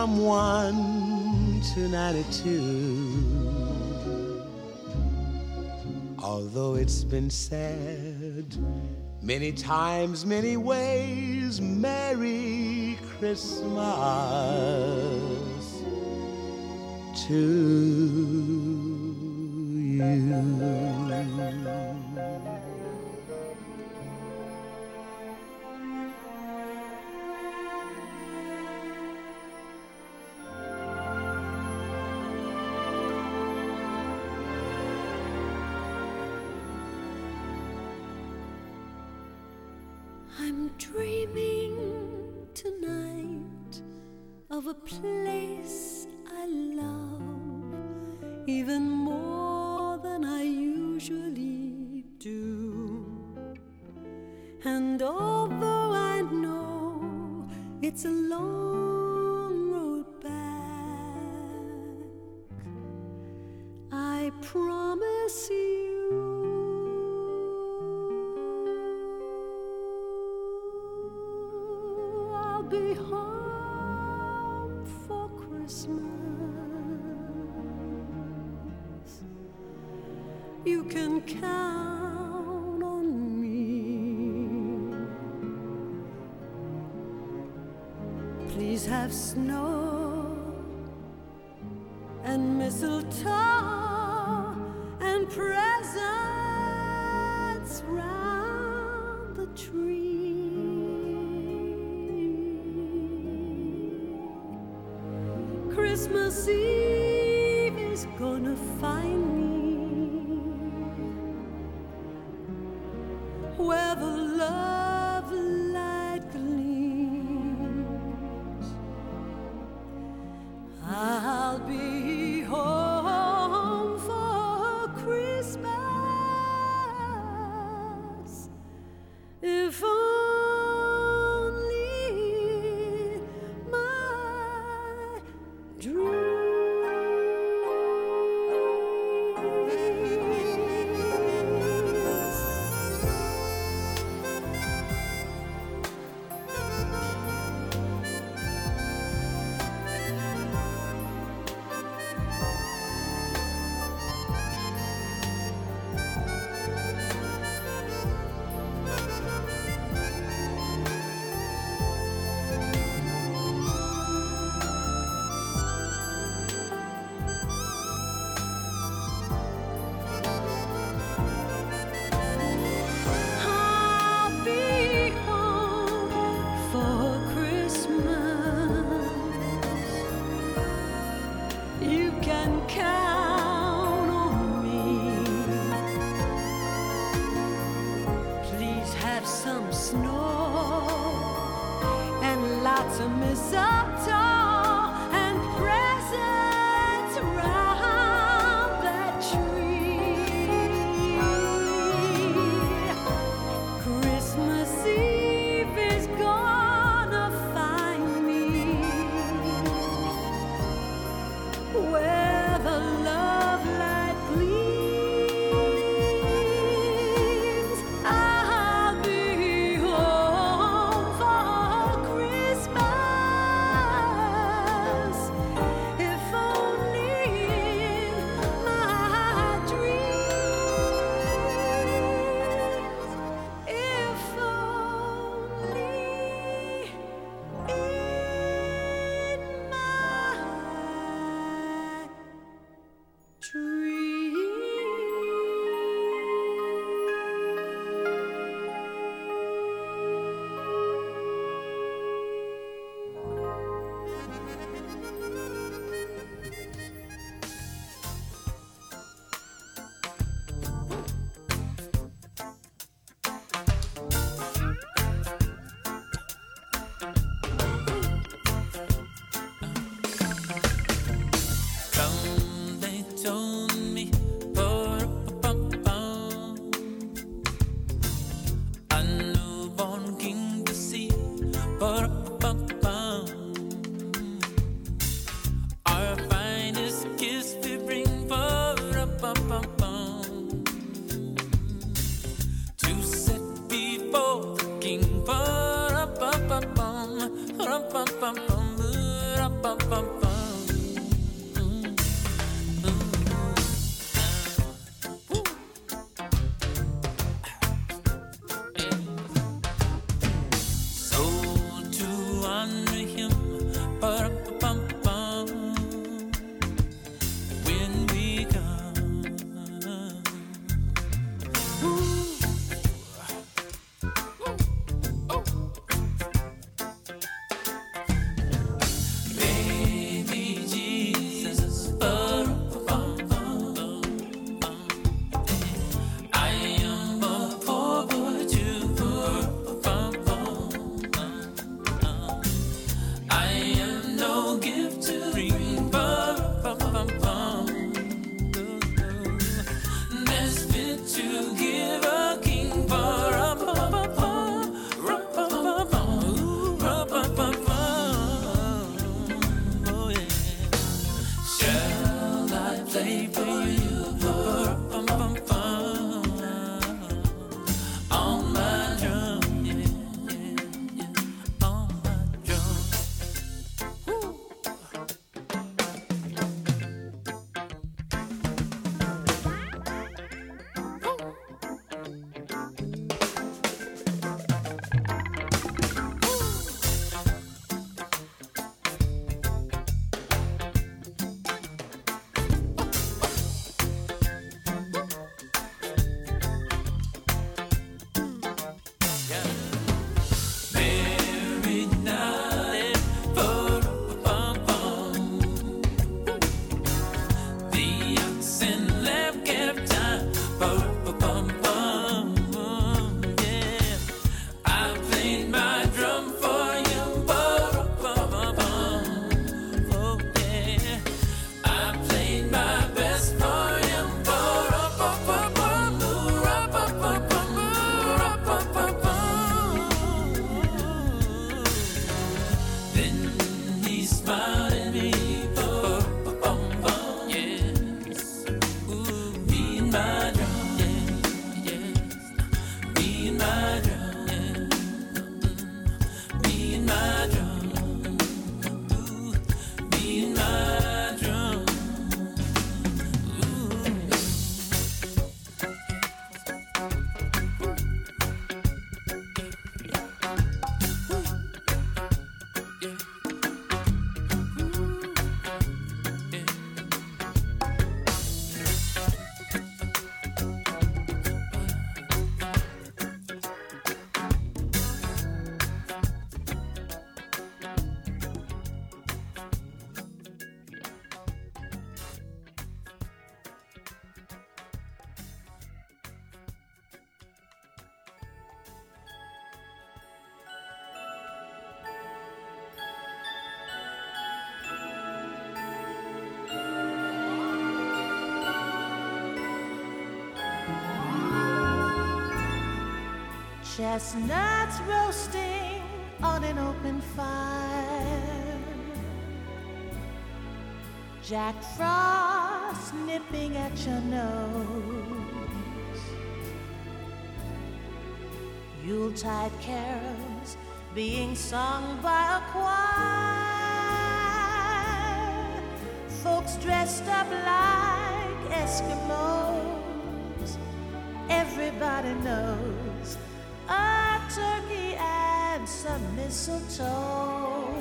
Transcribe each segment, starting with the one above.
From 1 to 92. Although it's been said many times, many ways, Merry Christmas to I'm dreaming tonight of a place I love even more than I usually do. And although I know it's a long Chestnuts roasting on an open fire. Jack Frost nipping at your nose. Yuletide carols being sung by a choir. Folks dressed up like Eskimos. Everybody knows a turkey and some mistletoe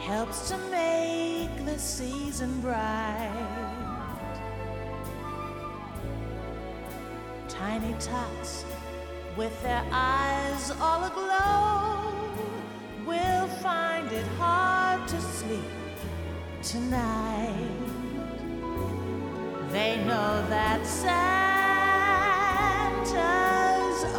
helps to make the season bright. Tiny tots with their eyes all aglow will find it hard to sleep tonight. They know that Santa's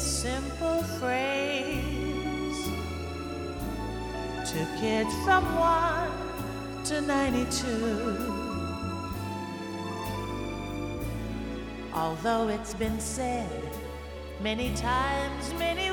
simple phrase to kids from 1 to 92. Although it's been said many times, many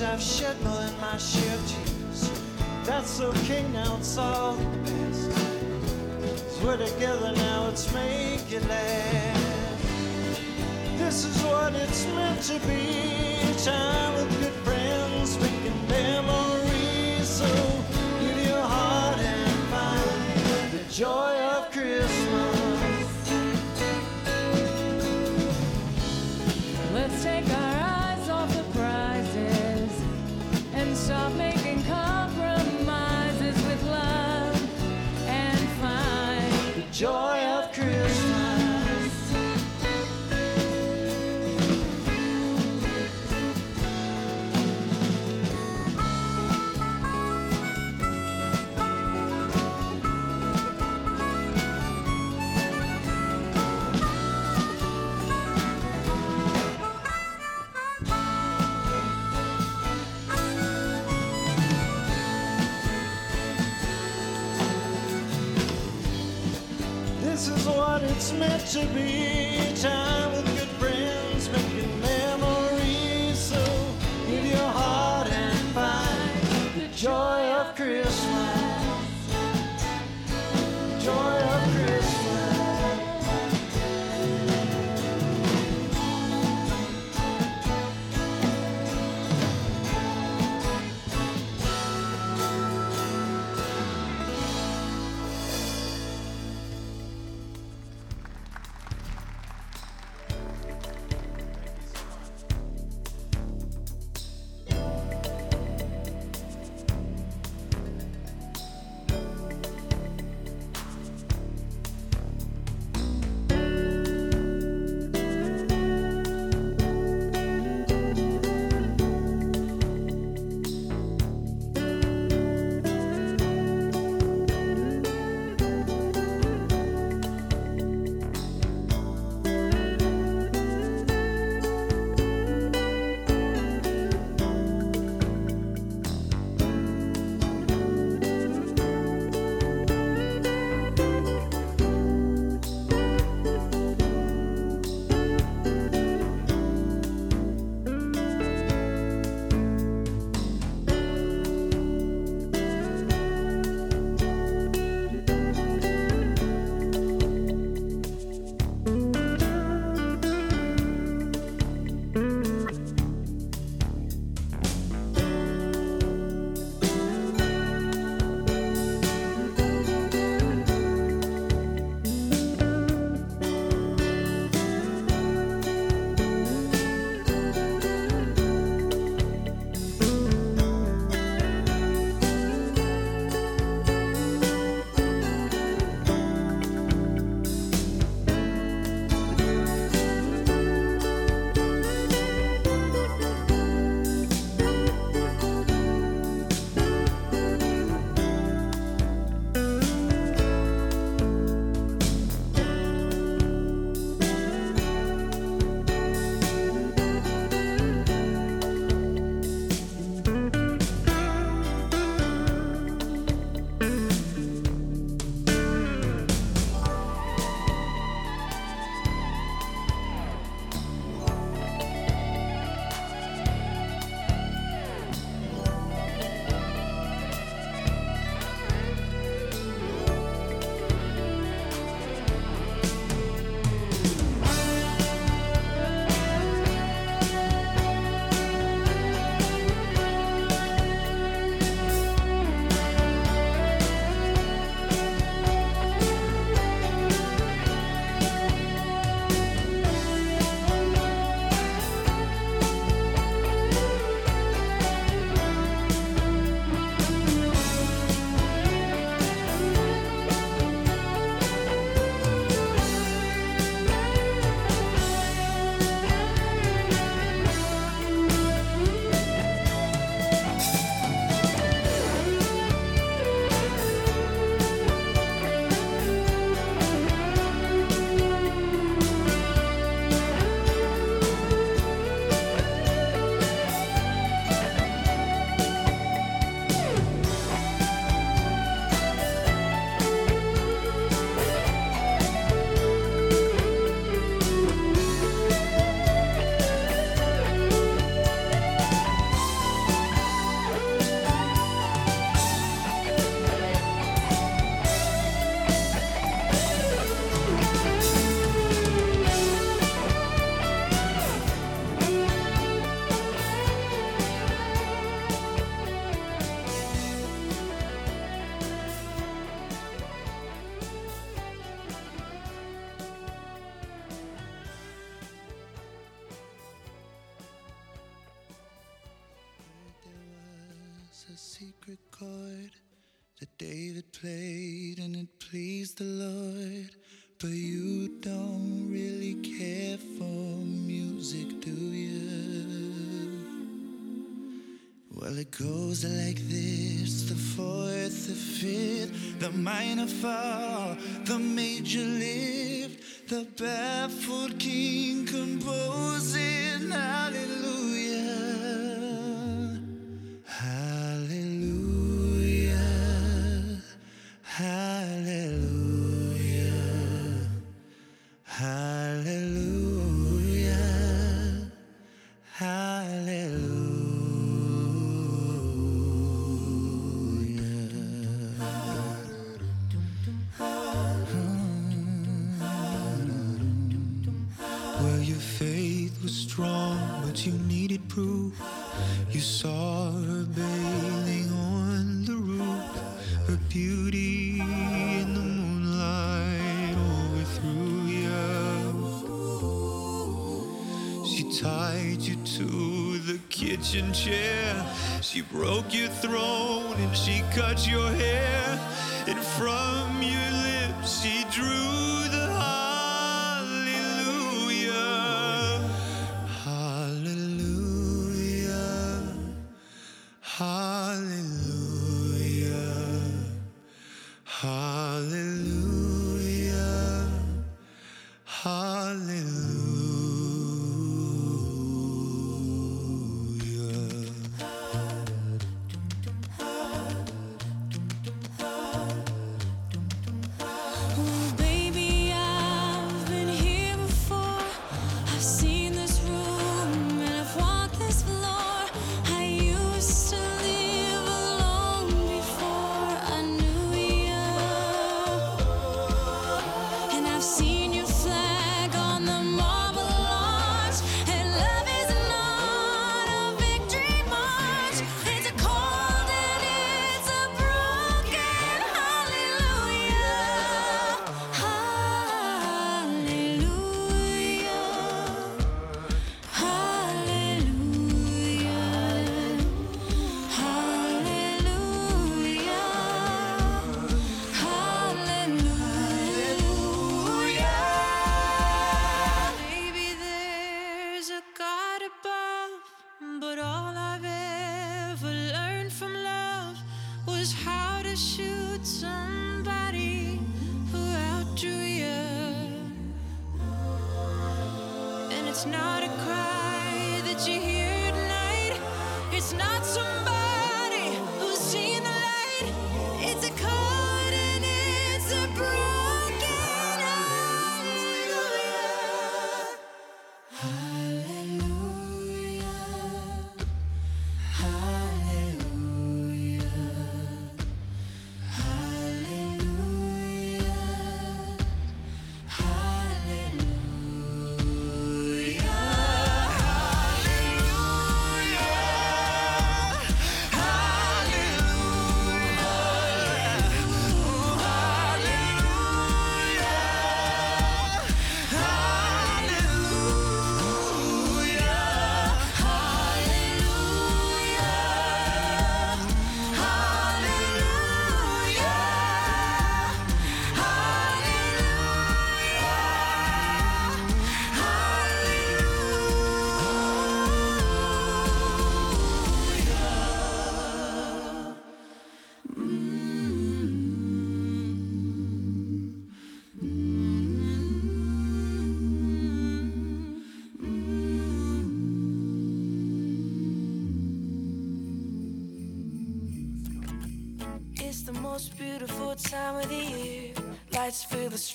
I've shed more than my share of tears. That's okay now, it's all the past. 'Cause we're together now, let's make it last. This is what it's meant to be. Time to be. The the major lift, the baffled kitchen chair. She broke your throne and she cut your hair. And from your it's not a cry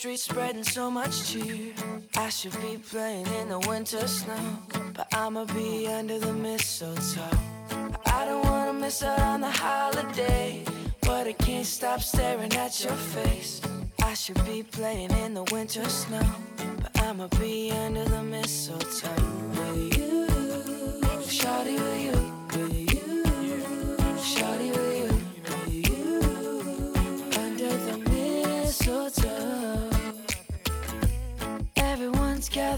streets, spreading so much cheer. I should be playing in the winter snow, but I'ma be under the mistletoe. I don't wanna miss out on the holiday, but I can't stop staring at your face. I should be playing in the winter snow, but I'ma be under the mistletoe with you. Shawty with you,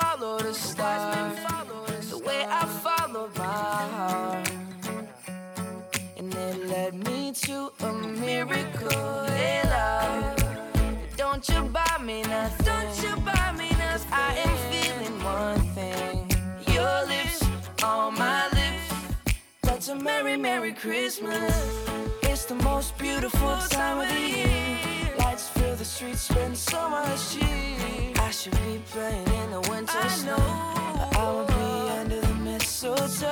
follow the stars the way I follow my heart. And it led me to a miracle. Hey, love. But don't you buy me nothing. Don't you buy me nothing. I am feeling one thing. Your lips on my lips. That's a merry, merry Christmas. It's the most beautiful time of the year the streets been so much cheap. I should be playing in the winter I snow. Know. I will be under the mistletoe.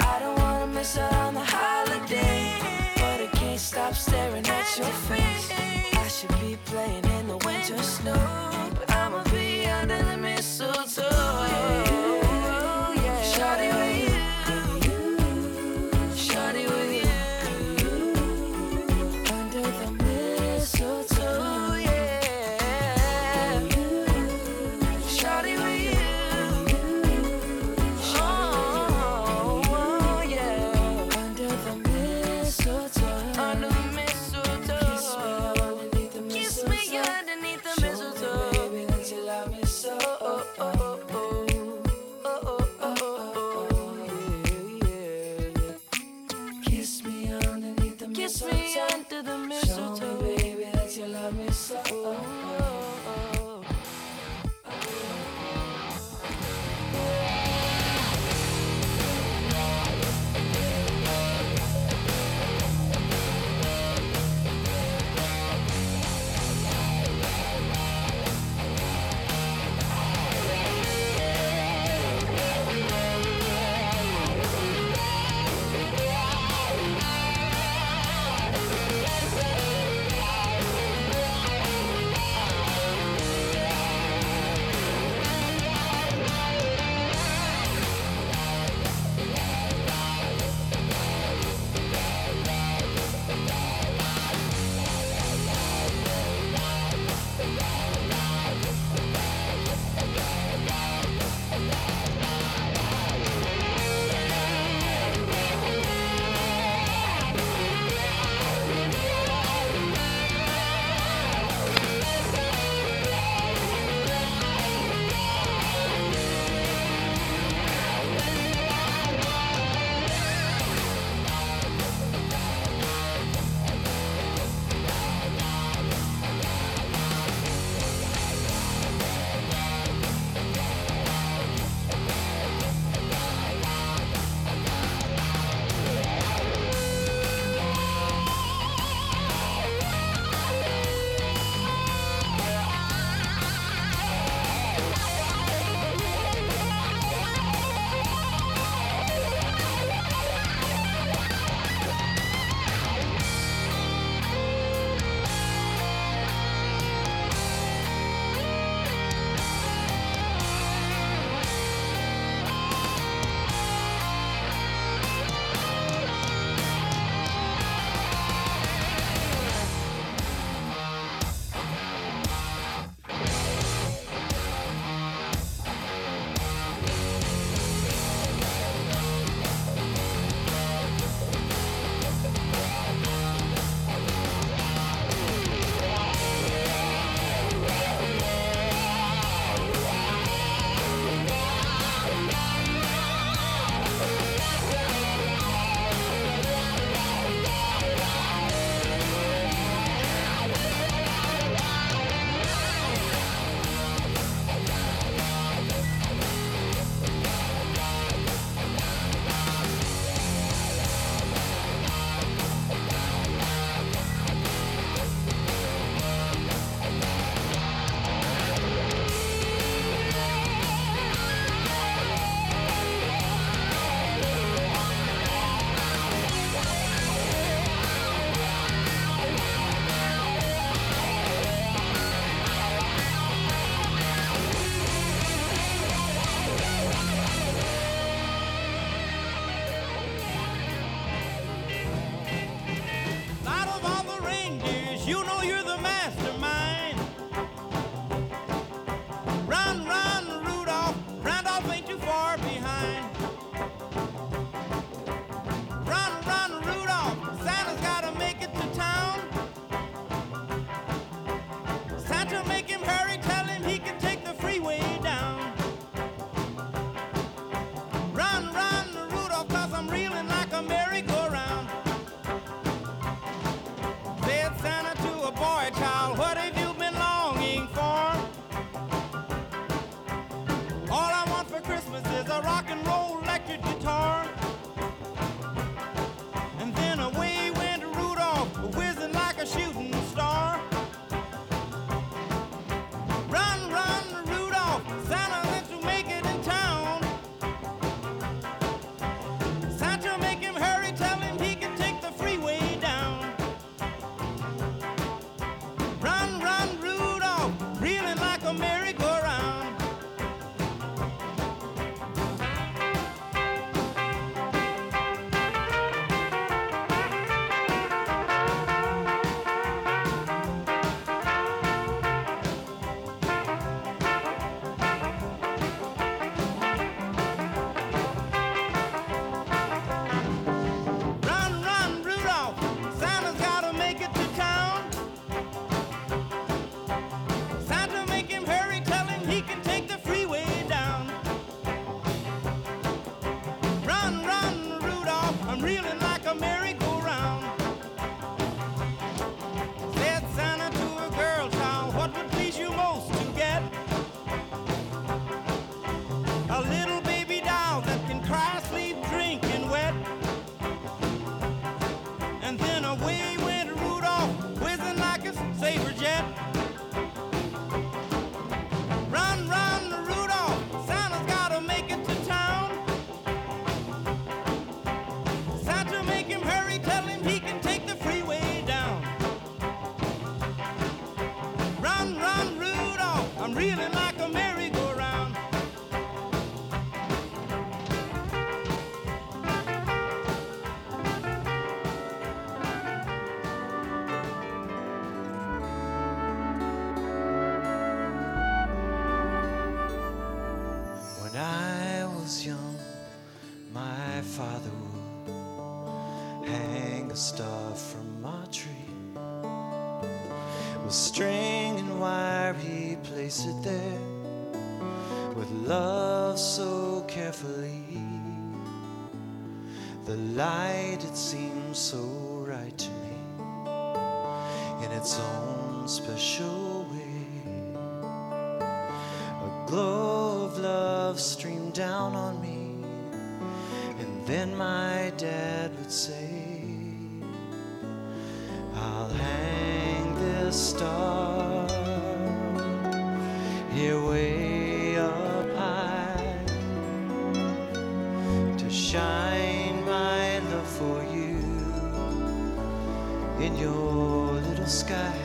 I don't wanna miss out on the holiday, but I can't stop staring at your face. I should be playing in the winter snow. from a tree. With string and wire, he placed it there with love so carefully. The light, it seemed so right to me in its own special way. A glow of love streamed down on me, and then my dad would say, the star here way up high to shine my love for you in your little sky.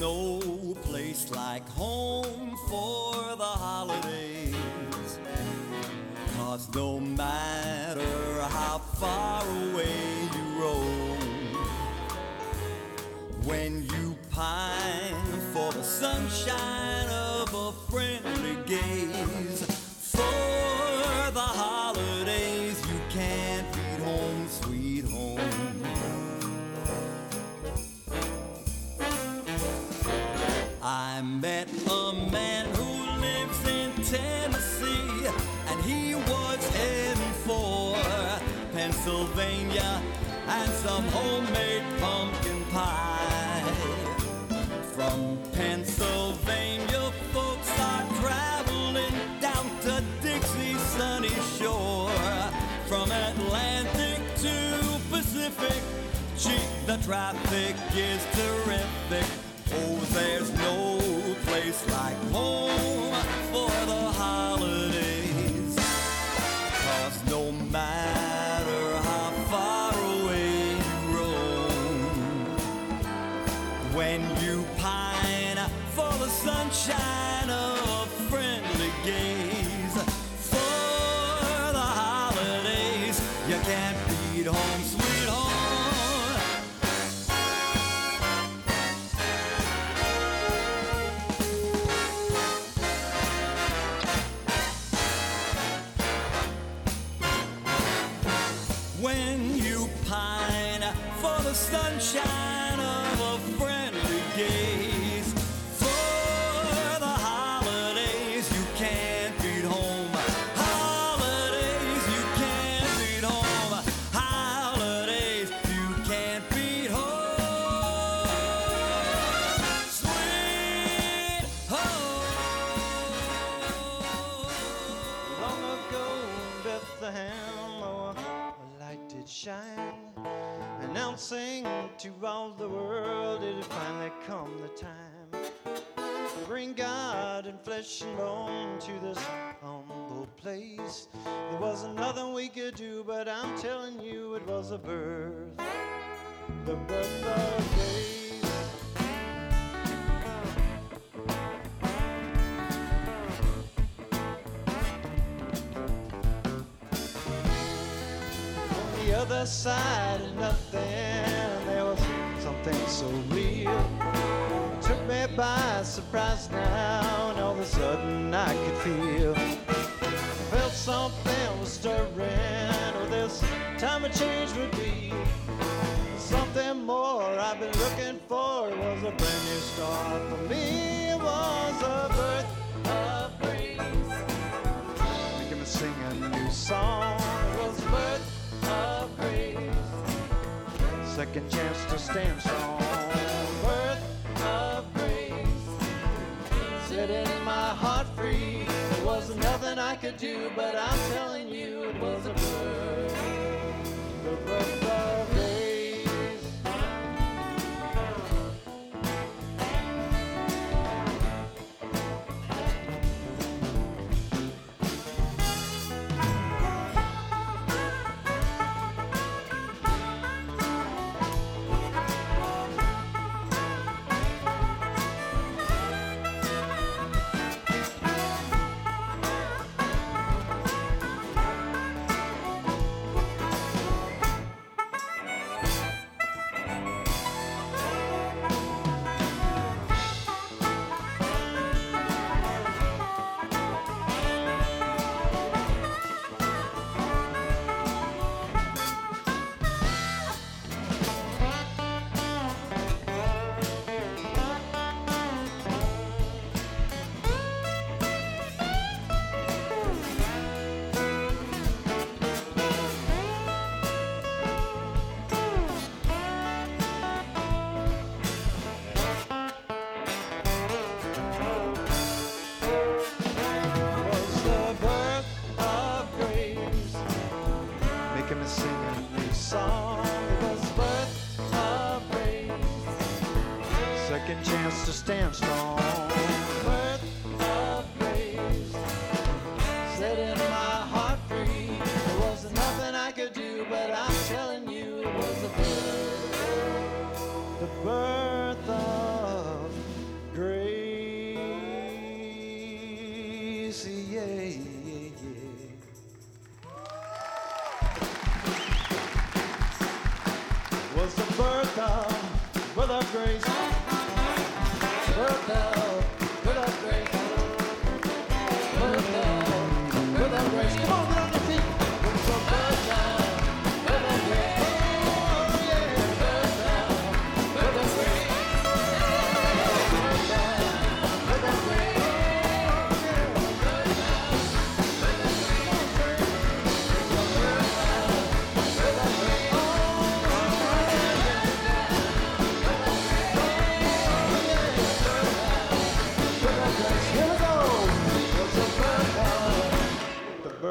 no telling you it was a birth, the birth of faith. On the other side of nothing, there was something so real. Took me by surprise now, and all of a sudden I could feel. I felt something was stirring this time of change would be something more I've been looking for. It was a brand new start for me. It was a birth of praise. Make him sing a new song. It was birth of praise. Second chance to stand strong. Birth of praise. Setting my heart free. There was nothing I could do, but I'm telling you it was a birth.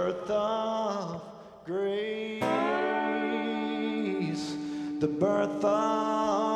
birth of grace, the birth of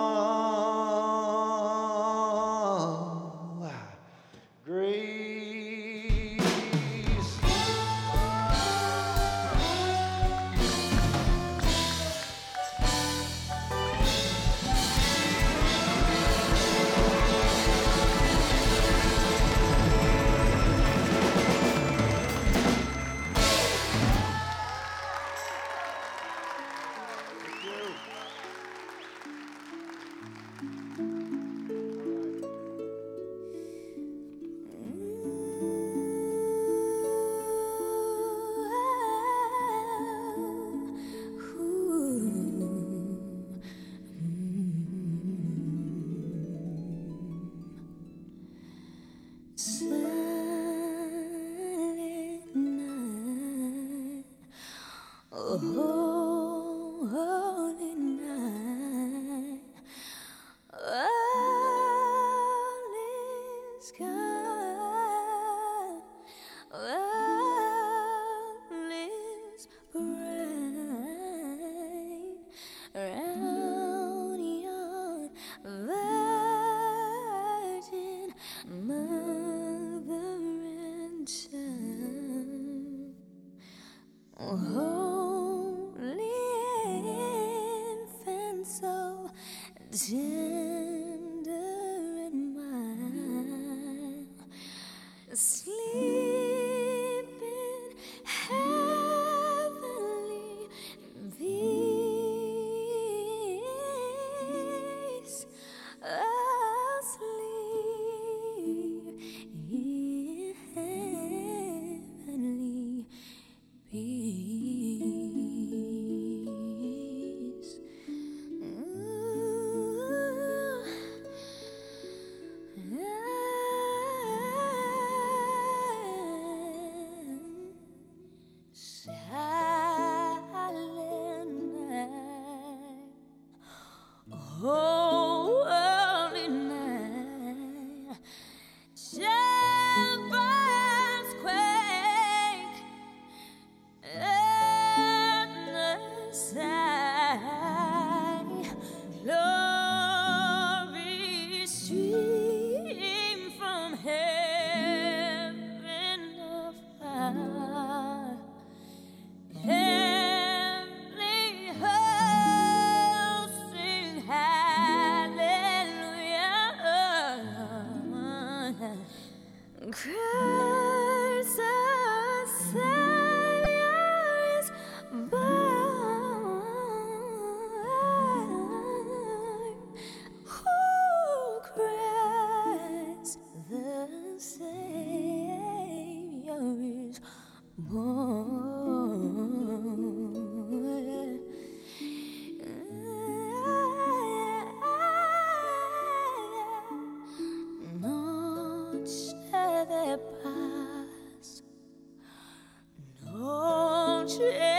heart. Everybody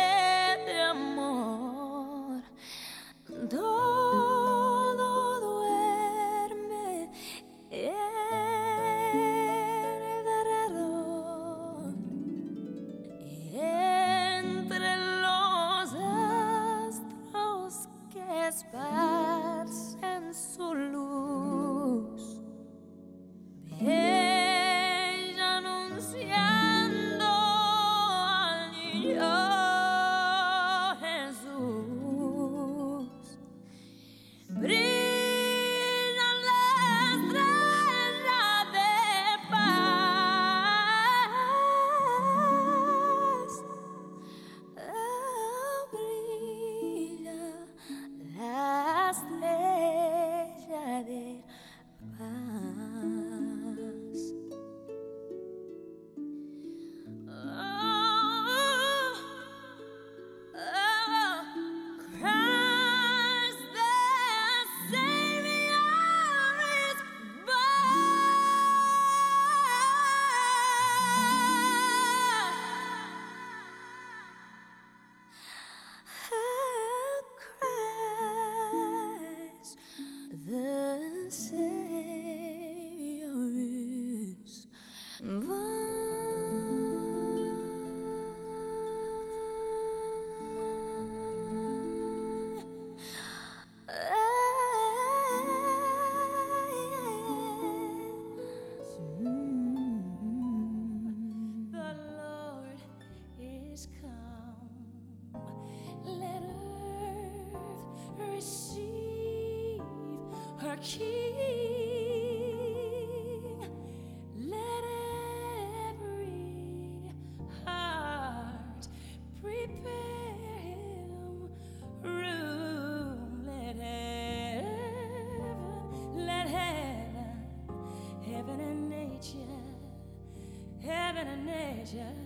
sing.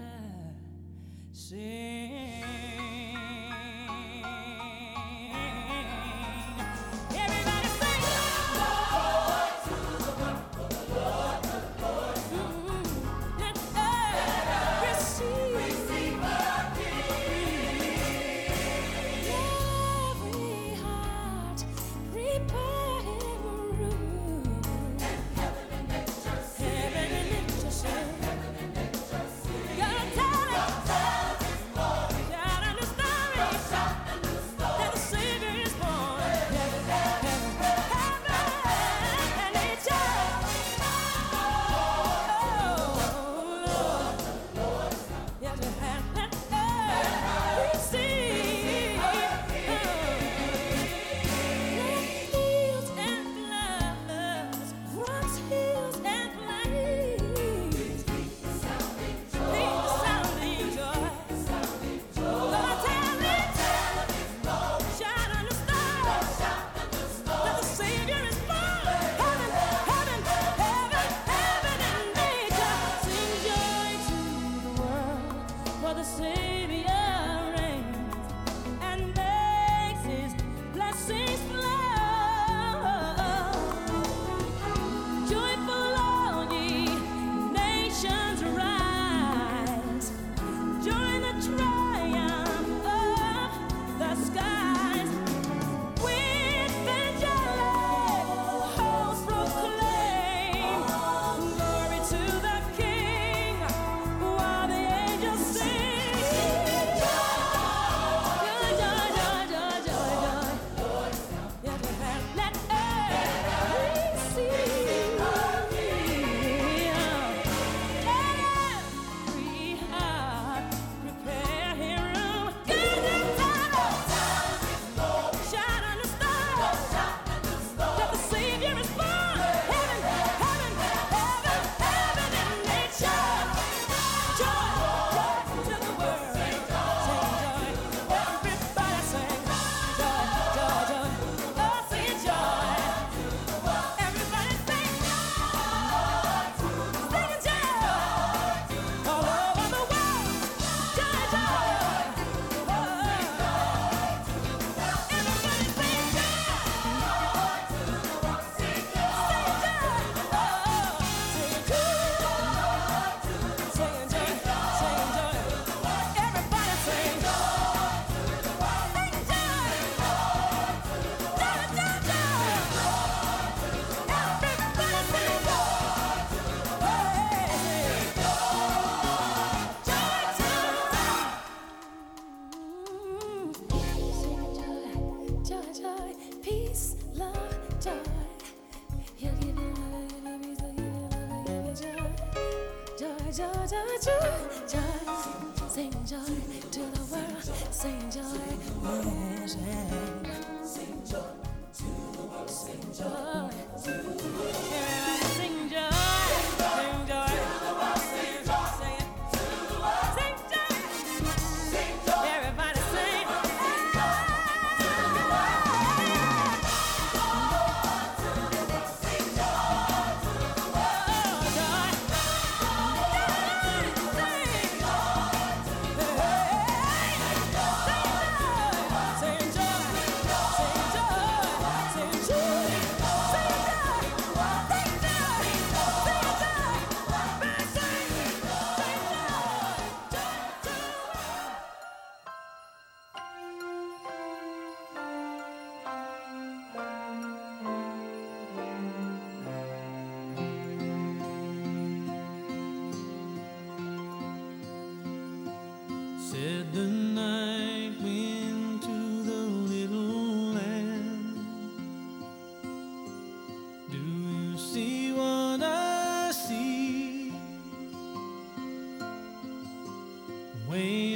Way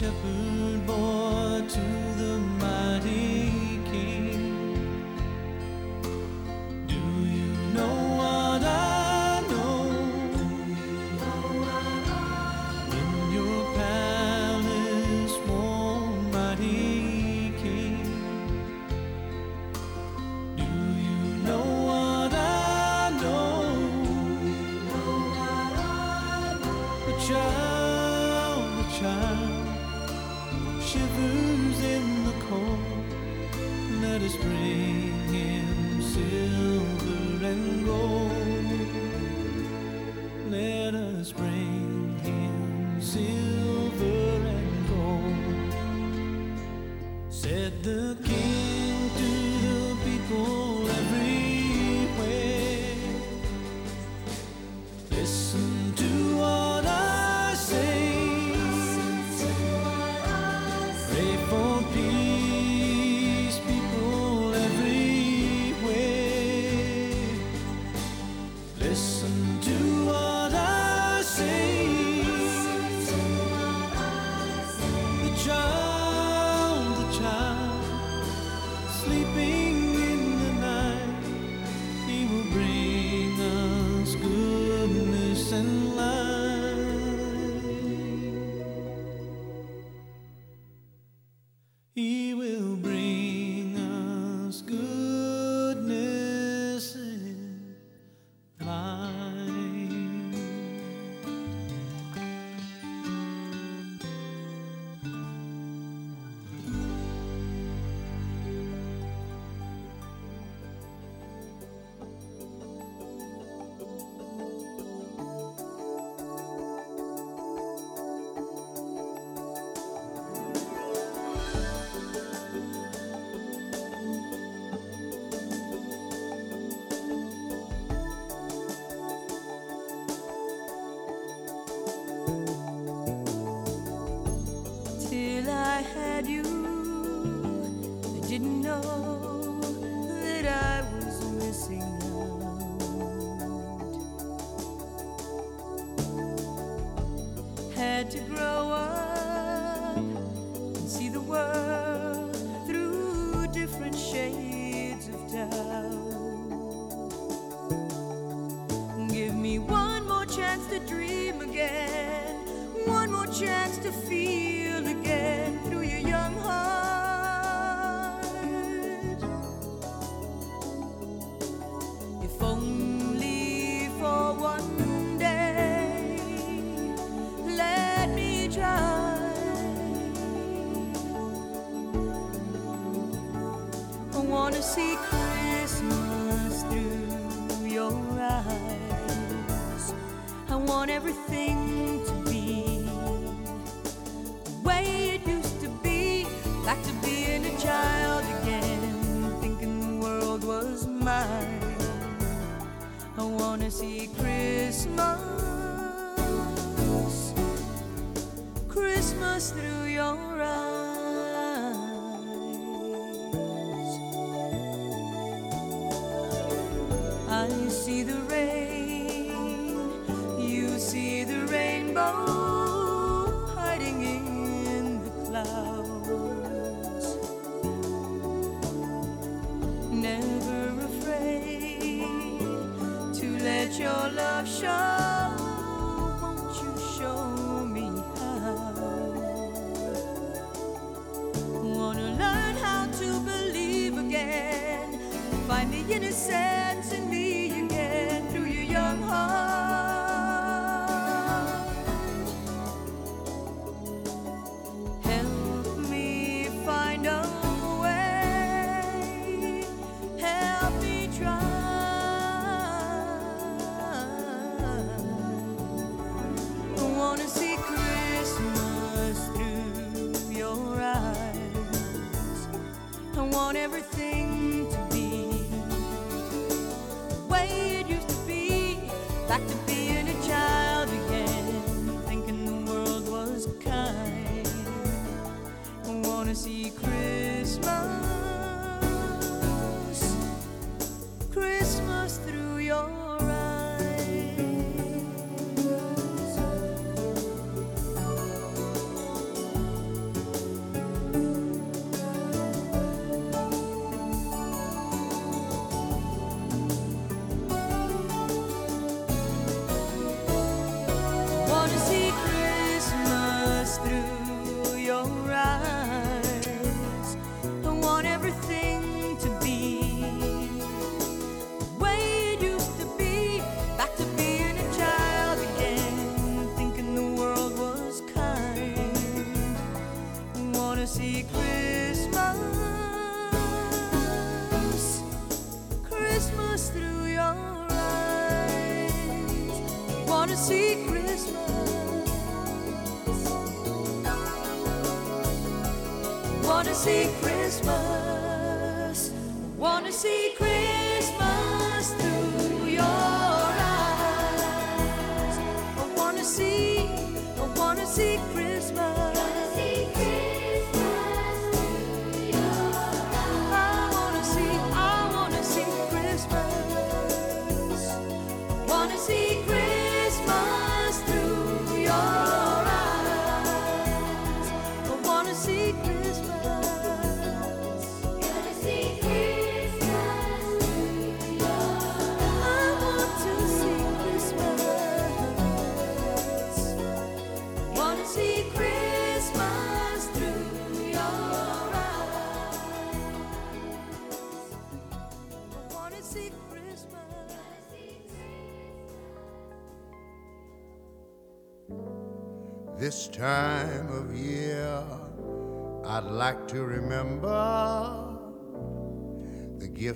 shepherd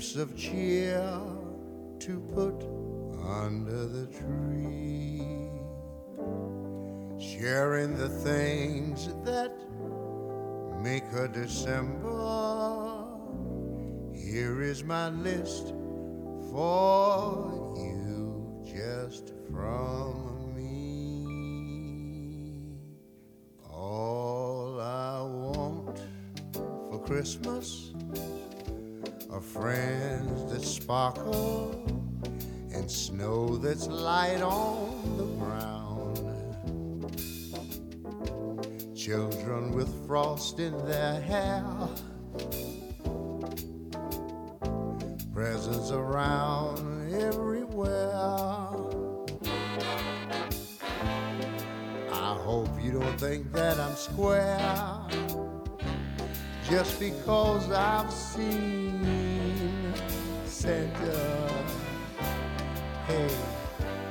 gifts of cheer to put under the tree. Sharing the things that make a December. Here is my list for you just from me. All I want for Christmas of friends that sparkle and snow that's light on the ground. Children with frost in their hair, presents around everywhere. I hope you don't think that I'm square just because I've seen Santa. Uh, hey,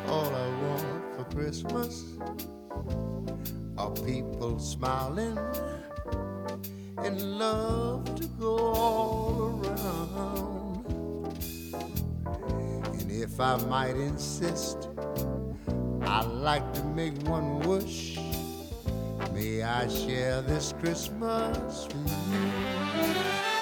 all I want for Christmas are people smiling and love to go all around. And if I might insist, I'd like to make one wish. May I share this Christmas with you?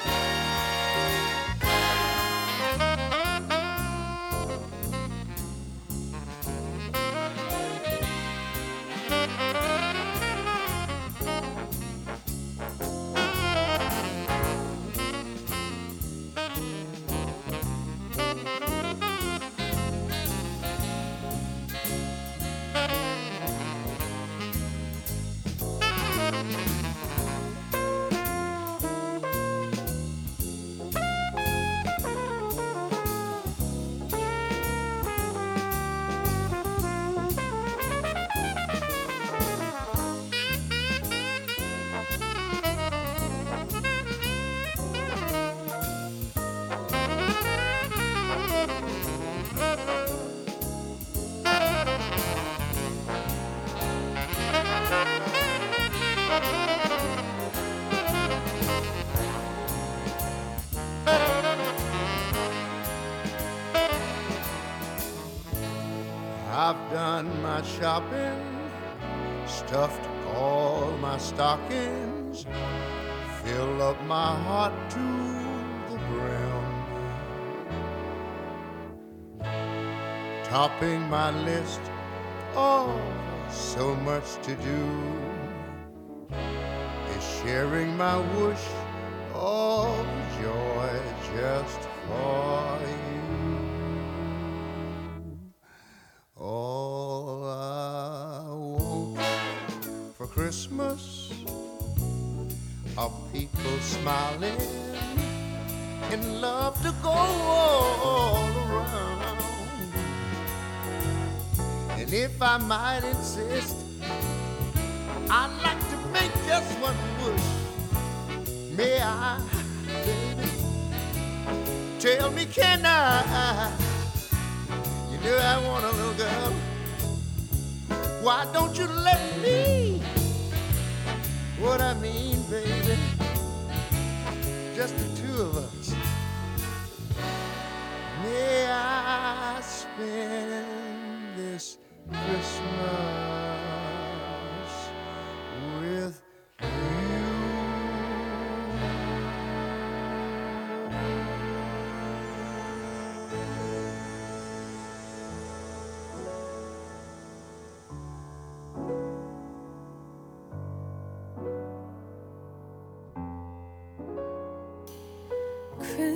Might insist,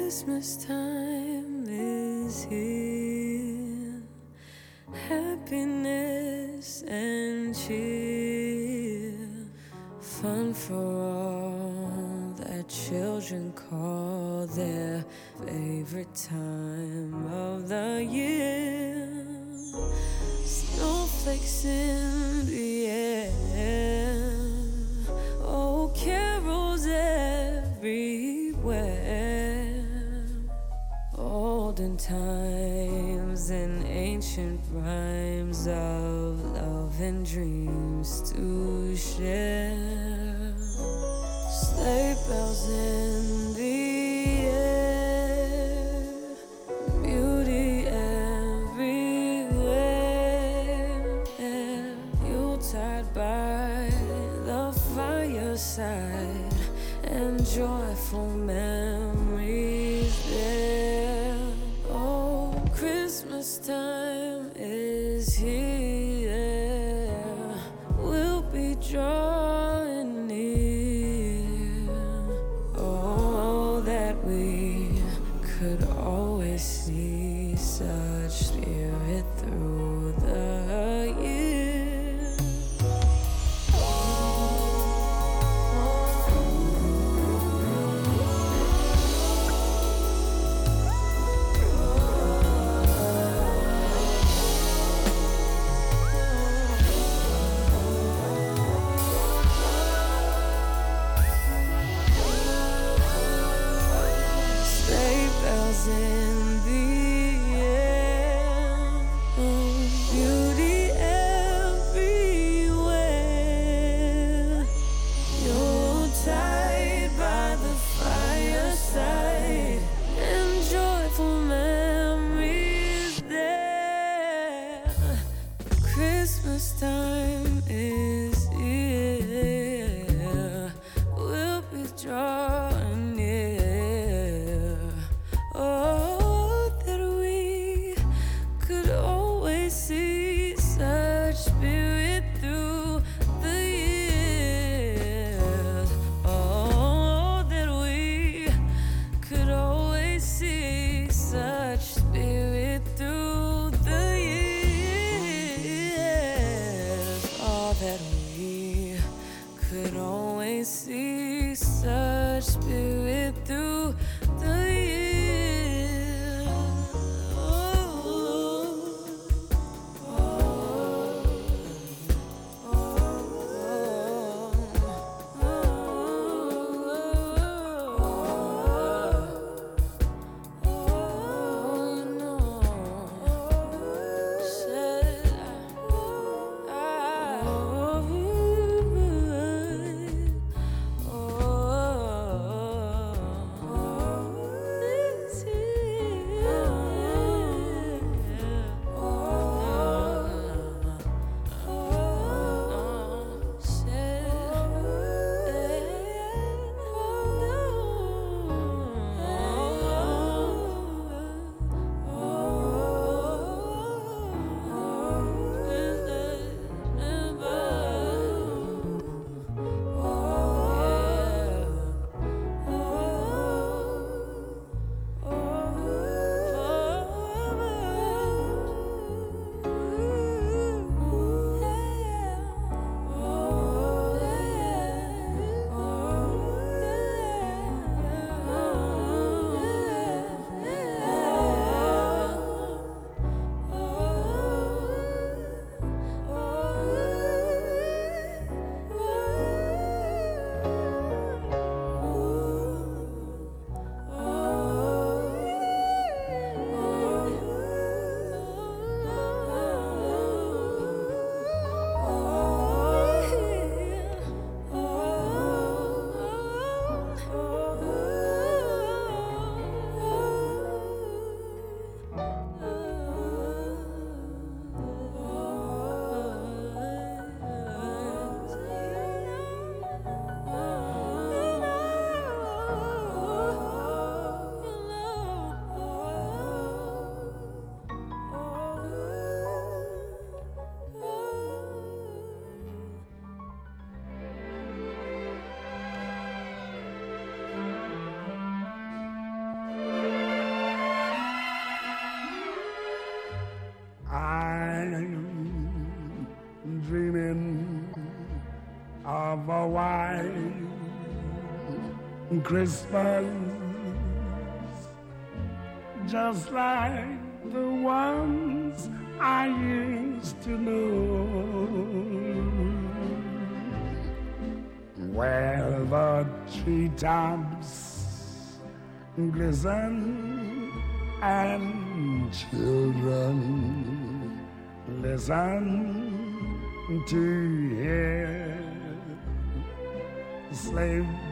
Christmas time is here. Happiness and cheer. Fun for all that children call their favorite time of the year. Snowflakes in Olden times and ancient rhymes of love and dreams to share. Sleigh bells in Christmas, just like the ones I used to know, where the treetops glisten and children listen to hear sleigh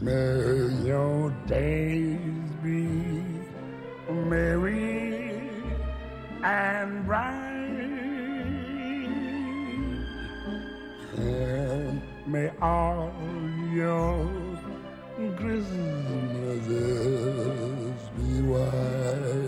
May your days be merry and bright. And may all your Christmases be white.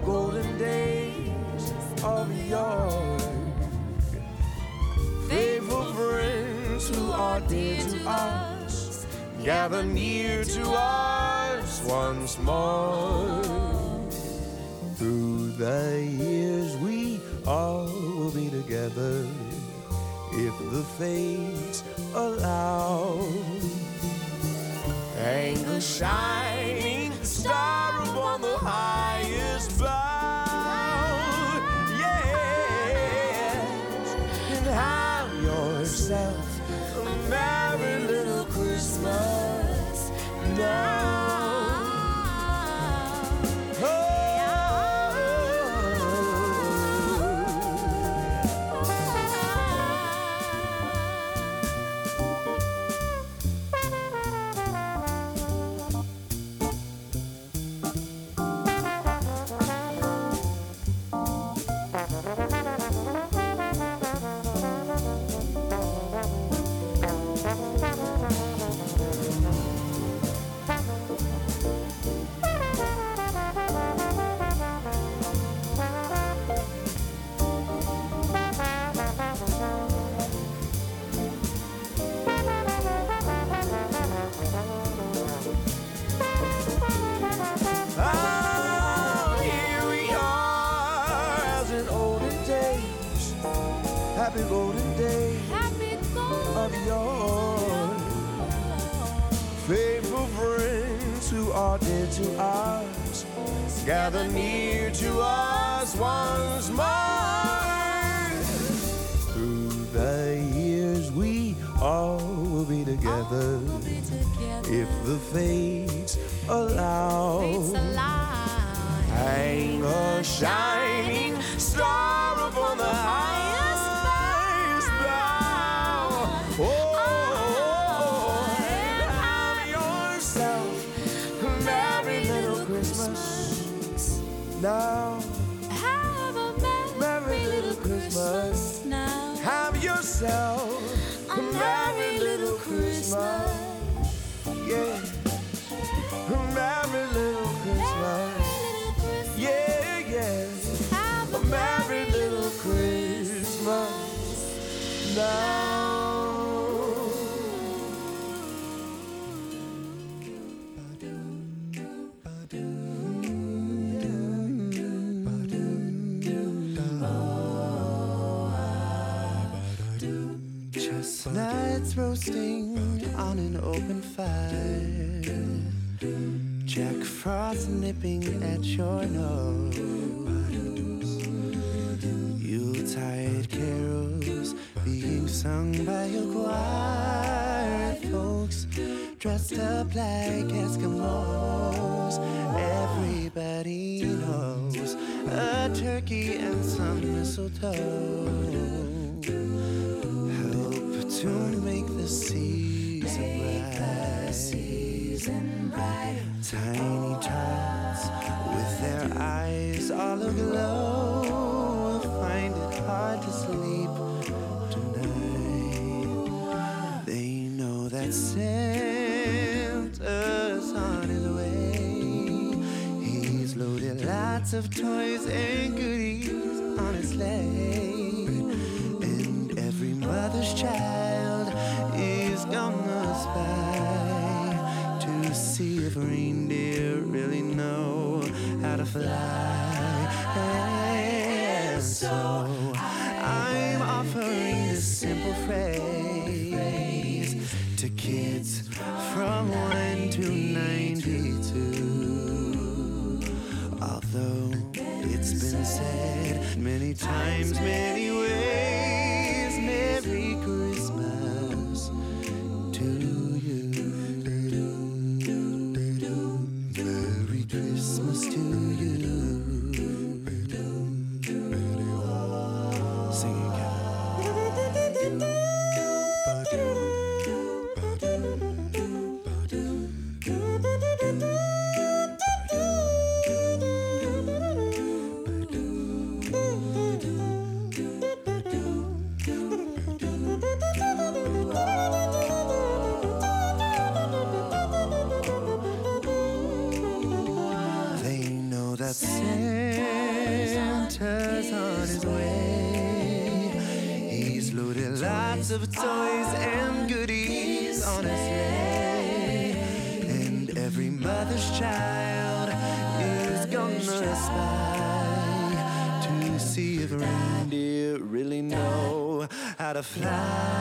Golden days of yore. Faithful friends who are dear to us, gather near to us once more. Through the years, we all will be together if the fates allow. Hang a shining yore. Faithful friends who are dear to us, gather near to us once more. Through the years, we all will be together if the fates allow. Hang a shining star upon the highest nipping at your nose. Yuletide carols being sung by a choir. Folks dressed up like Eskimos. Everybody knows a turkey and some mistletoe the glow, will find it hard to sleep tonight. They know that Santa's on his way. He's loaded lots of toys and goodies on his sleigh, and every mother's child is gonna spy to see if reindeer really know how to fly so I'm offering this simple phrase to keep. refrain.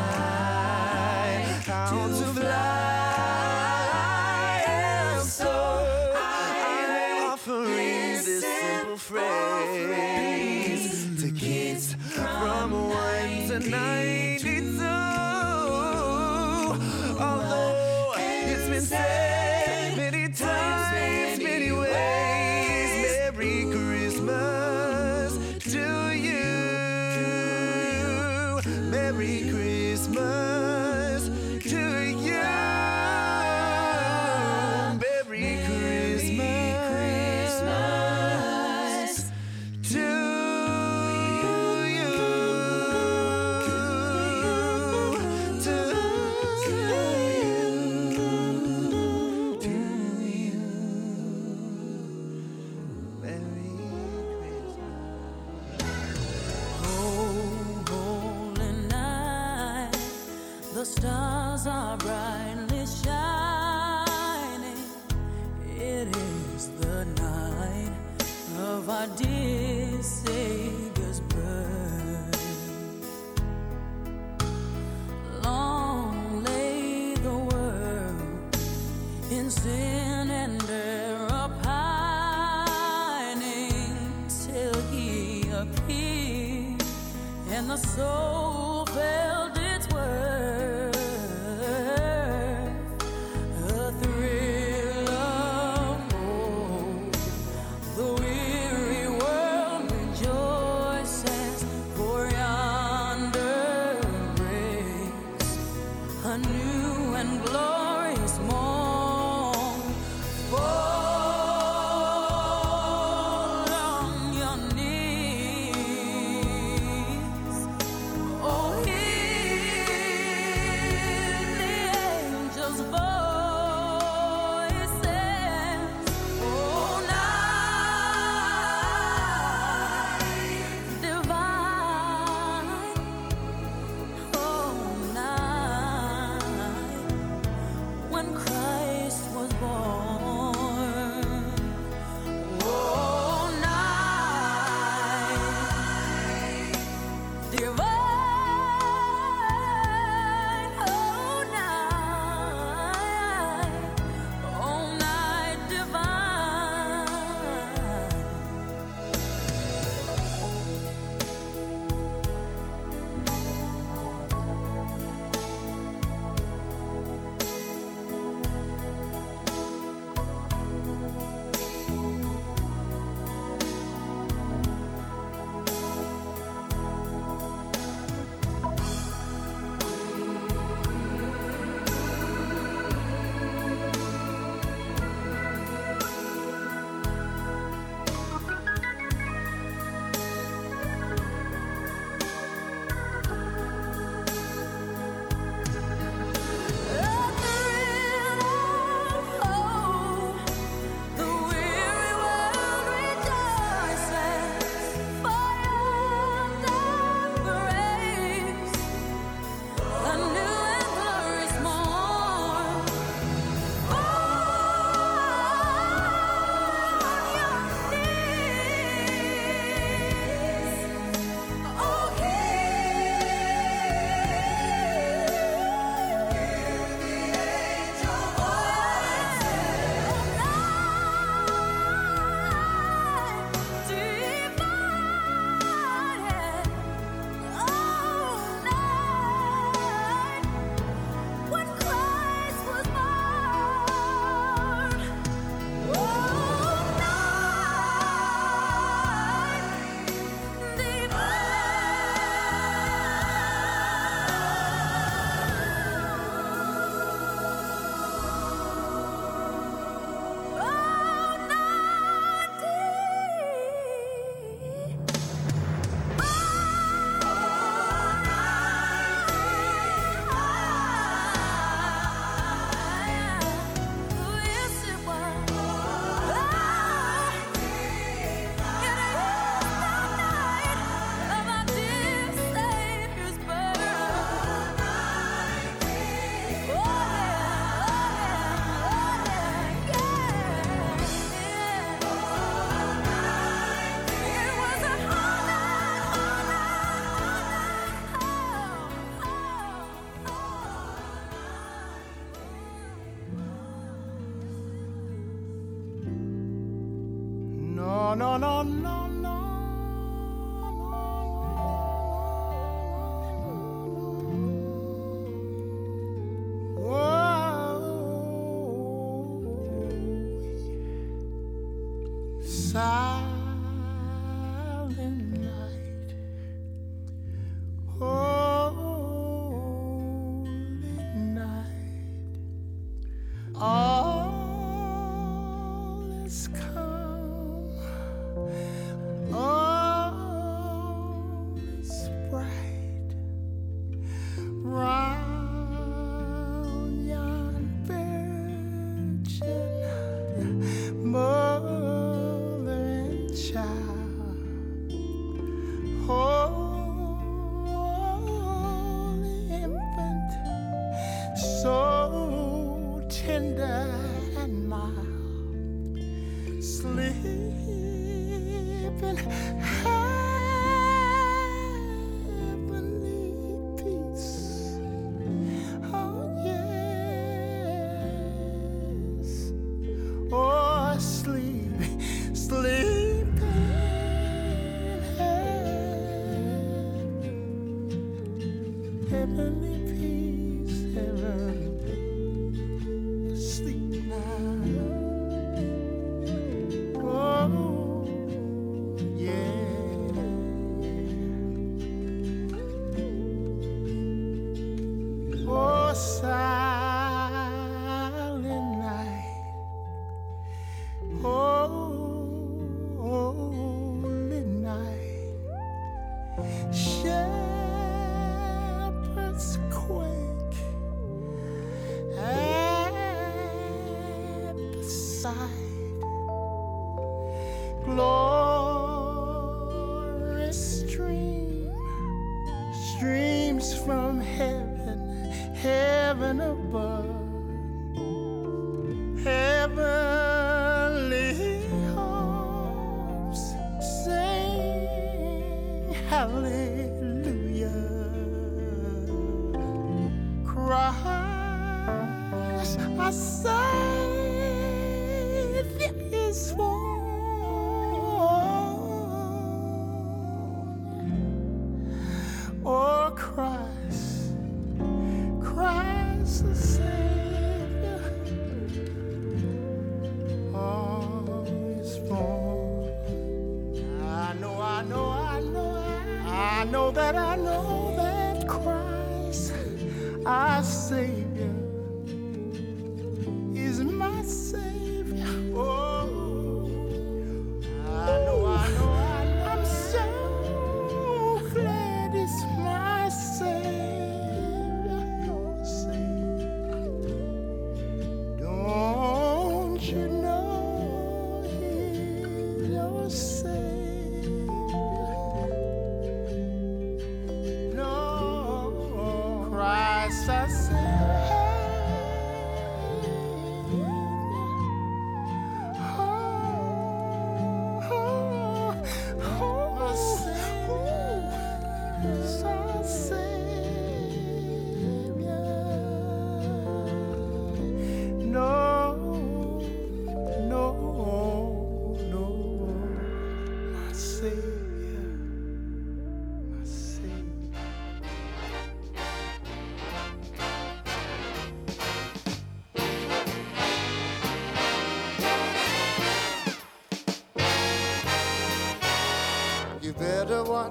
Merry Christmas.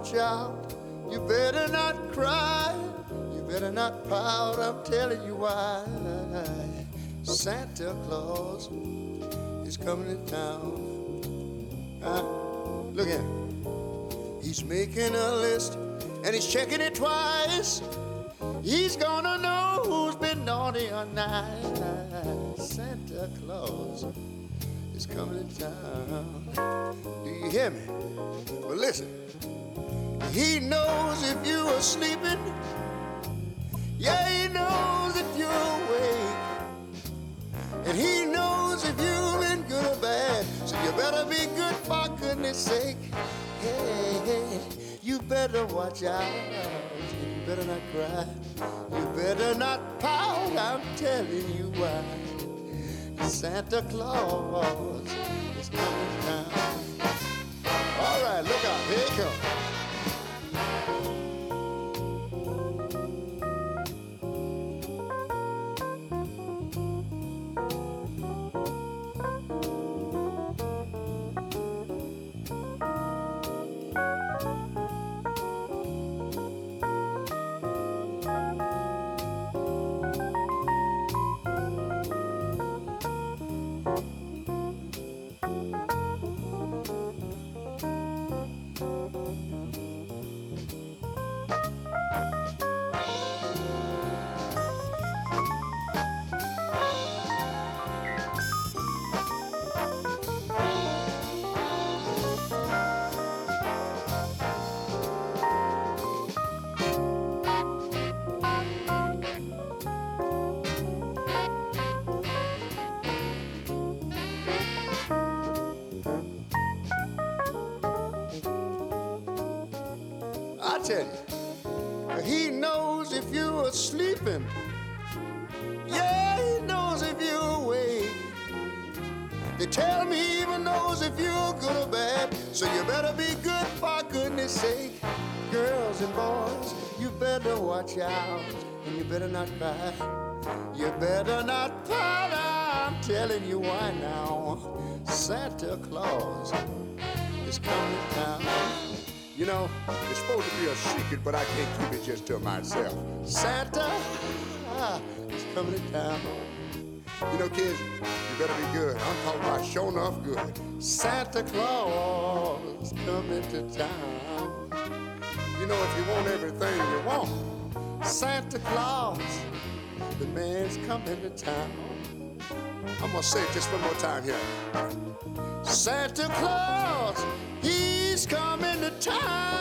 watch out. You better not cry. You better not pout. I'm telling you why. Santa Claus is coming to town. Uh, look at him. He's making a list and he's checking it twice. He's gonna know who's been naughty or nice. Santa Claus is coming to town. watch out. You better not cry. You better not pout. I'm telling you why. Santa Claus is coming down. All right, look out. Here he comes. So you better be good for goodness sake. Girls and boys, you better watch out. And you better not cry. You better not pout. I'm telling you why now. Santa Claus is coming to town. You know, it's supposed to be a secret, but I can't keep it just to myself. Santa ah, is coming to town. You know, kids, you better be good. I'm talking about showing off good. Santa Claus coming to town. You know, if you want everything you want, Santa Claus, the man's coming to town. I'm gonna say it just one more time here. Santa Claus, he's coming to town.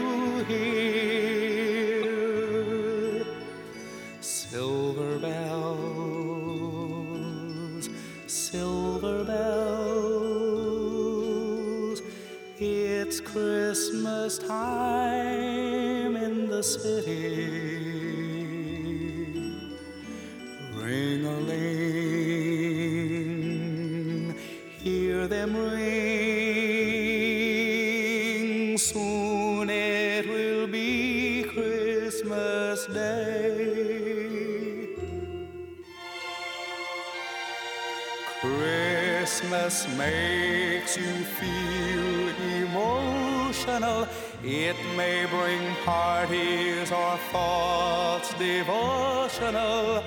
first time in the city. Ring a ling, hear them ring. Soon it will be Christmas Day. Christmas makes you feel emotional it may bring parties or thoughts devotional